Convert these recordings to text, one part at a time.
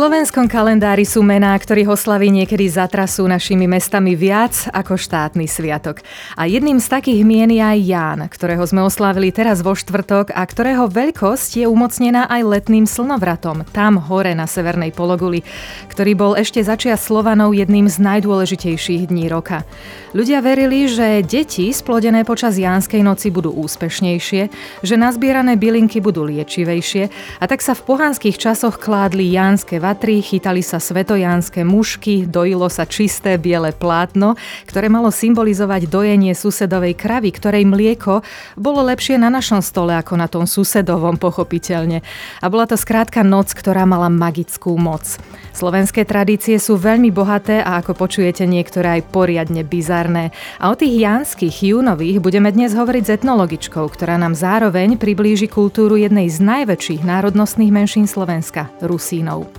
Slovenskom kalendári sú mená, ktorých oslavy niekedy zatrasú našimi mestami viac ako štátny sviatok. A jedným z takých mien je aj Ján, ktorého sme oslavili teraz vo štvrtok a ktorého veľkosť je umocnená aj letným slnovratom, tam hore na severnej pologuli, ktorý bol ešte začia Slovanov jedným z najdôležitejších dní roka. Ľudia verili, že deti splodené počas Jánskej noci budú úspešnejšie, že nazbierané bylinky budú liečivejšie a tak sa v pohanských časoch kládli Jánske vatry, chytali sa svetojánske mušky, dojilo sa čisté biele plátno, ktoré malo symbolizovať dojenie susedovej kravy, ktorej mlieko bolo lepšie na našom stole ako na tom susedovom, pochopiteľne. A bola to skrátka noc, ktorá mala magickú moc. Slovenské tradície sú veľmi bohaté a ako počujete niektoré aj poriadne bizarné. A o tých janských júnových budeme dnes hovoriť s etnologičkou, ktorá nám zároveň priblíži kultúru jednej z najväčších národnostných menšín Slovenska, Rusínov.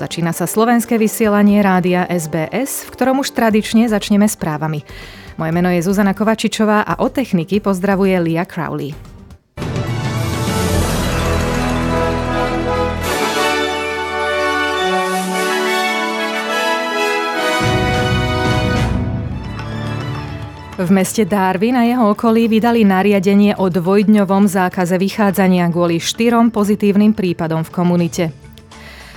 Začína sa slovenské vysielanie rádia SBS, v ktorom už tradične začneme správami. Moje meno je Zuzana Kovačičová a od techniky pozdravuje Lia Crowley. V meste Darwin a jeho okolí vydali nariadenie o dvojdňovom zákaze vychádzania kvôli štyrom pozitívnym prípadom v komunite.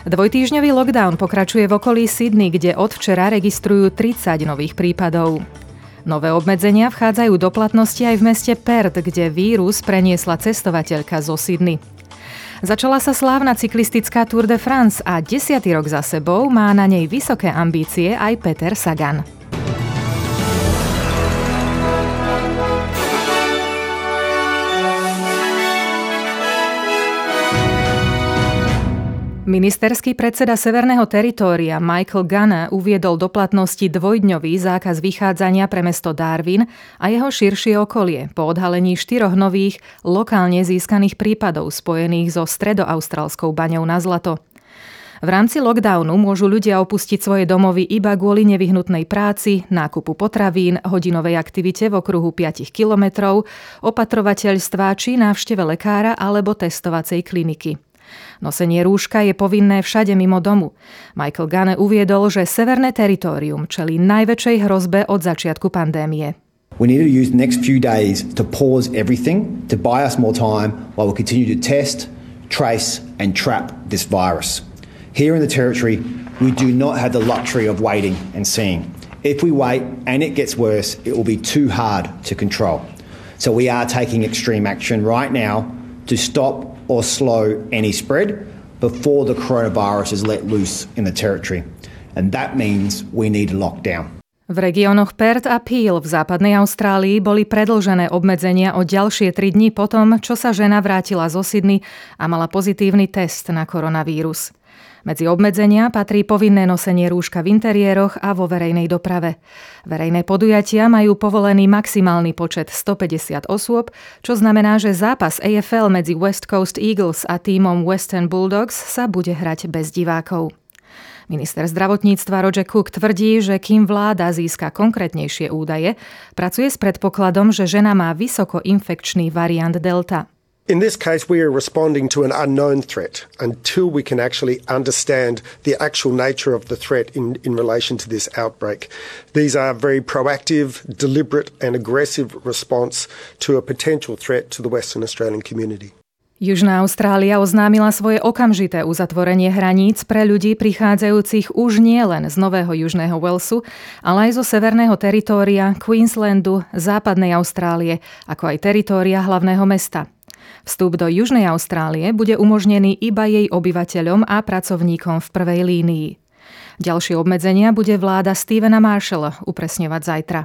Dvojtýždňový lockdown pokračuje v okolí Sydney, kde od včera registrujú 30 nových prípadov. Nové obmedzenia vchádzajú do platnosti aj v meste Perth, kde vírus preniesla cestovateľka zo Sydney. Začala sa slávna cyklistická Tour de France a desiatý rok za sebou má na nej vysoké ambície aj Peter Sagan. Ministerský predseda Severného teritória Michael Gunn uviedol do platnosti dvojdňový zákaz vychádzania pre mesto Darwin a jeho širšie okolie po odhalení štyroch nových lokálne získaných prípadov spojených so stredoaustralskou baňou na zlato. V rámci lockdownu môžu ľudia opustiť svoje domovy iba kvôli nevyhnutnej práci, nákupu potravín, hodinovej aktivite v okruhu 5 kilometrov, opatrovateľstva či návšteve lekára alebo testovacej kliniky. Nosenie rúška je povinné všade mimo domu. Michael Gane uviedol, že severné teritorium čelí najväčšej hrozbe od začiatku pandémie. We need to use the next few days to pause everything to buy us more time while we continue to test, trace, and trap this virus. Here in the Territory, we do not have the luxury of waiting and seeing. If we wait and it gets worse, it will be too hard to control. So we are taking extreme action right now to stop or slow any spread before the coronavirus is let loose in the territory. And that means we need a lockdown. V regiónoch Perth a Peel v západnej Austrálii boli predlžené obmedzenia o ďalšie 3 dní potom, čo sa žena vrátila zo Sydney a mala pozitívny test na koronavírus. Medzi obmedzenia patrí povinné nosenie rúška v interiéroch a vo verejnej doprave. Verejné podujatia majú povolený maximálny počet 150 osôb, čo znamená, že zápas AFL medzi West Coast Eagles a týmom Western Bulldogs sa bude hrať bez divákov. Minister zdravotníctva Roger Cook tvrdí, že kým vláda získa konkrétnejšie údaje, pracuje s predpokladom, že žena má vysoko infekčný variant Delta. In this case, we are responding to an unknown threat until we can actually understand the actual nature of the threat in, in relation to this outbreak. These are very proactive, deliberate, and aggressive response to a potential threat to the Western Australian community. Južná Austrália oznámila svoje okamžité uzatvorenie hraníc pre ľudí prichádzajúcich už nie z Nového Južného Walesu, ale aj zo severného teritória, Queenslandu, západnej Austrálie, ako aj teritória hlavného mesta. Vstup do Južnej Austrálie bude umožnený iba jej obyvateľom a pracovníkom v prvej línii. Ďalšie obmedzenia bude vláda Stevena Marshalla upresňovať zajtra.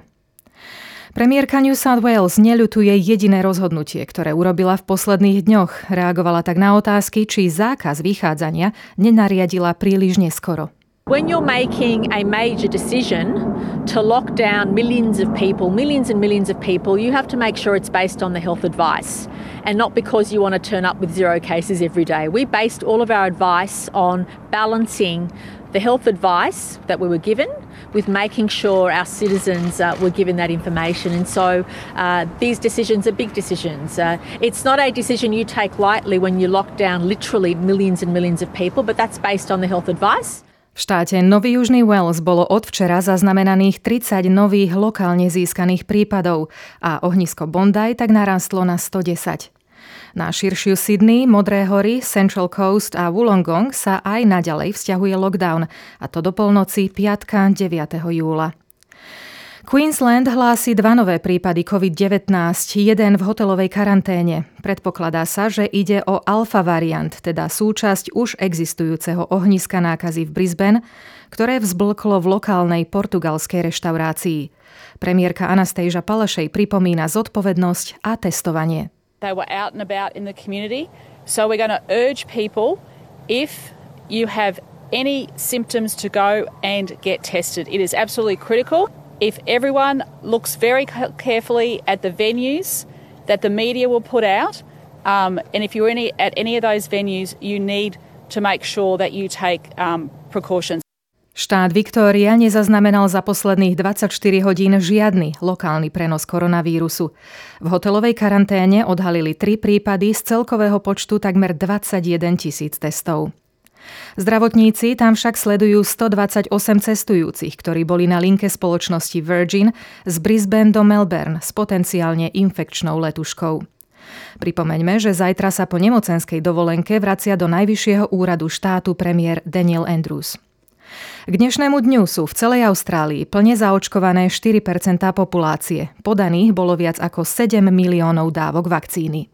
Premiérka New South Wales neľutuje jediné rozhodnutie, ktoré urobila v posledných dňoch. Reagovala tak na otázky, či zákaz vychádzania nenariadila príliš neskoro. When you're making a major decision to lock down millions of people, millions and millions of people, you have to make sure it's based on the health advice and not because you want to turn up with zero cases every day. We based all of our advice on balancing the health advice that we were given with making sure our citizens uh, were given that information. And so uh, these decisions are big decisions. Uh, it's not a decision you take lightly when you lock down literally millions and millions of people, but that's based on the health advice. Štáte Nový Južný Wales bolo od včera zaznamenaných 30 nových lokálne získaných prípadov a ohnisko Bondi tak narastlo na 110. Na širšiu Sydney, Modré hory, Central Coast a Wollongong sa aj naďalej vzťahuje lockdown, a to do polnoci piatka 9. júla. Queensland hlási dva nové prípady COVID-19, jeden v hotelovej karanténe. Predpokladá sa, že ide o alfa variant, teda súčasť už existujúceho ohniska nákazy v Brisbane, ktoré vzblklo v lokálnej portugalskej reštaurácii. Premiérka Anastasia Palešej pripomína zodpovednosť a testovanie. They were out and about in the community. So we're going to urge people if you have any symptoms to go and get tested. It is absolutely critical. If everyone looks very carefully at the venues that the media will put out, um, and if you're any, at any of those venues, you need to make sure that you take um, precautions. Štát Viktória nezaznamenal za posledných 24 hodín žiadny lokálny prenos koronavírusu. V hotelovej karanténe odhalili tri prípady z celkového počtu takmer 21 tisíc testov. Zdravotníci tam však sledujú 128 cestujúcich, ktorí boli na linke spoločnosti Virgin z Brisbane do Melbourne s potenciálne infekčnou letuškou. Pripomeňme, že zajtra sa po nemocenskej dovolenke vracia do najvyššieho úradu štátu premiér Daniel Andrews. K dnešnému dňu sú v celej Austrálii plne zaočkované 4% populácie. Podaných bolo viac ako 7 miliónov dávok vakcíny.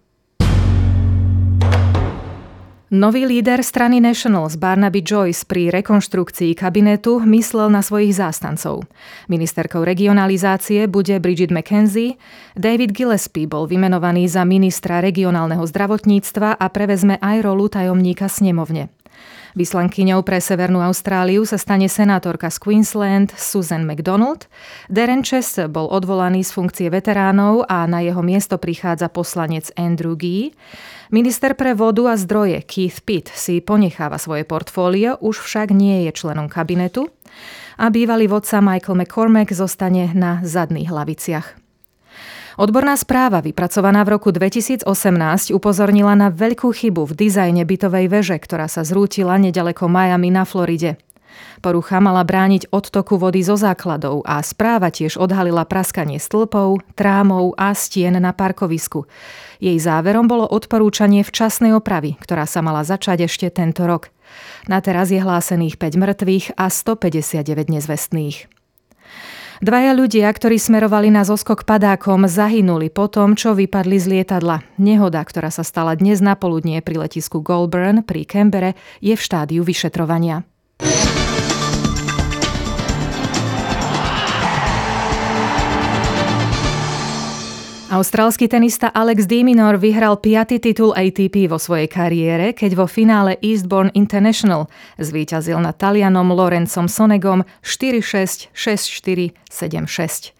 Nový líder strany Nationals Barnaby Joyce pri rekonštrukcii kabinetu myslel na svojich zástancov. Ministerkou regionalizácie bude Bridget McKenzie, David Gillespie bol vymenovaný za ministra regionálneho zdravotníctva a prevezme aj rolu tajomníka snemovne. Vyslankyňou pre Severnú Austráliu sa stane senátorka z Queensland Susan McDonald. Darren Chess bol odvolaný z funkcie veteránov a na jeho miesto prichádza poslanec Andrew Gee. Minister pre vodu a zdroje Keith Pitt si ponecháva svoje portfólio, už však nie je členom kabinetu a bývalý vodca Michael McCormack zostane na zadných hlaviciach. Odborná správa vypracovaná v roku 2018 upozornila na veľkú chybu v dizajne bytovej veže, ktorá sa zrútila nedaleko Miami na Floride. Porucha mala brániť odtoku vody zo základov a správa tiež odhalila praskanie stĺpov, trámov a stien na parkovisku. Jej záverom bolo odporúčanie včasnej opravy, ktorá sa mala začať ešte tento rok. Na teraz je hlásených 5 mŕtvych a 159 nezvestných. Dvaja ľudia, ktorí smerovali na zoskok padákom, zahynuli po tom, čo vypadli z lietadla. Nehoda, ktorá sa stala dnes na poludnie pri letisku Goulburn pri Kembere, je v štádiu vyšetrovania. Austrálsky tenista Alex Diminor vyhral piaty titul ATP vo svojej kariére, keď vo finále Eastbourne International zvíťazil nad Talianom Lorencom Sonegom 4-6, 6-4, 7-6.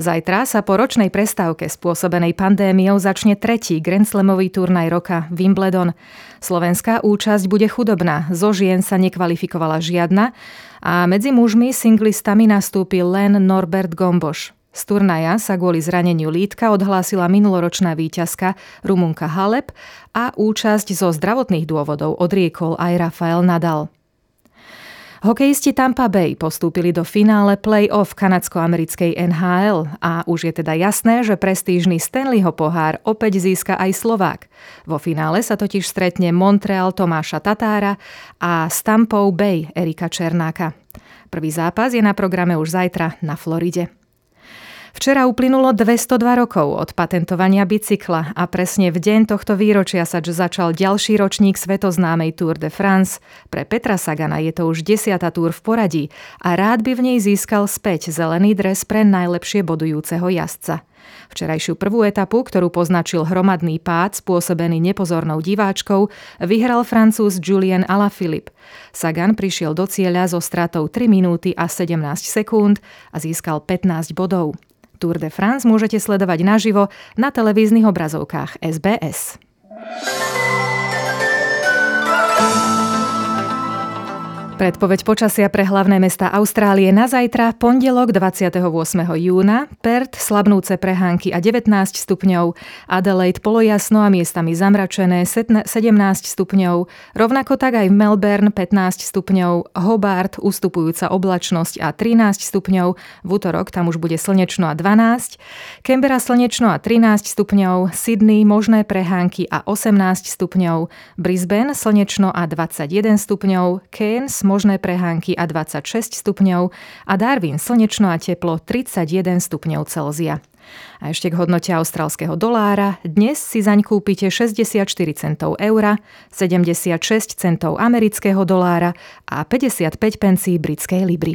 Zajtra sa po ročnej prestávke spôsobenej pandémiou začne tretí Grand Slamový turnaj roka Wimbledon. Slovenská účasť bude chudobná, zo žien sa nekvalifikovala žiadna a medzi mužmi singlistami nastúpil len Norbert Gomboš. Z turnaja sa kvôli zraneniu lítka odhlásila minuloročná víťazka Rumunka Halep a účasť zo zdravotných dôvodov odriekol aj Rafael Nadal. Hokejisti Tampa Bay postúpili do finále play-off kanadsko-americkej NHL a už je teda jasné, že prestížny Stanleyho pohár opäť získa aj Slovák. Vo finále sa totiž stretne Montreal Tomáša Tatára a Stampou Bay Erika Černáka. Prvý zápas je na programe už zajtra na Floride. Včera uplynulo 202 rokov od patentovania bicykla a presne v deň tohto výročia sa začal ďalší ročník svetoznámej Tour de France. Pre Petra Sagana je to už desiatá túr v poradí a rád by v nej získal späť zelený dres pre najlepšie bodujúceho jazdca. Včerajšiu prvú etapu, ktorú poznačil hromadný pád spôsobený nepozornou diváčkou, vyhral francúz Julien Alaphilippe. Sagan prišiel do cieľa so stratou 3 minúty a 17 sekúnd a získal 15 bodov. Tour de France môžete sledovať naživo na televíznych obrazovkách SBS. Predpoveď počasia pre hlavné mesta Austrálie na zajtra, pondelok 28. júna, Perth slabnúce prehánky a 19 stupňov, Adelaide polojasno a miestami zamračené 17 stupňov, rovnako tak aj v Melbourne 15 stupňov, Hobart ustupujúca oblačnosť a 13 stupňov, v útorok tam už bude slnečno a 12, Canberra slnečno a 13 stupňov, Sydney možné prehánky a 18 stupňov, Brisbane slnečno a 21 stupňov, Cairns možné prehánky a 26 stupňov a Darwin slnečno a teplo 31 stupňov Celzia. A ešte k hodnote austrálskeho dolára. Dnes si zaň kúpite 64 centov eura, 76 centov amerického dolára a 55 pencí britskej libry.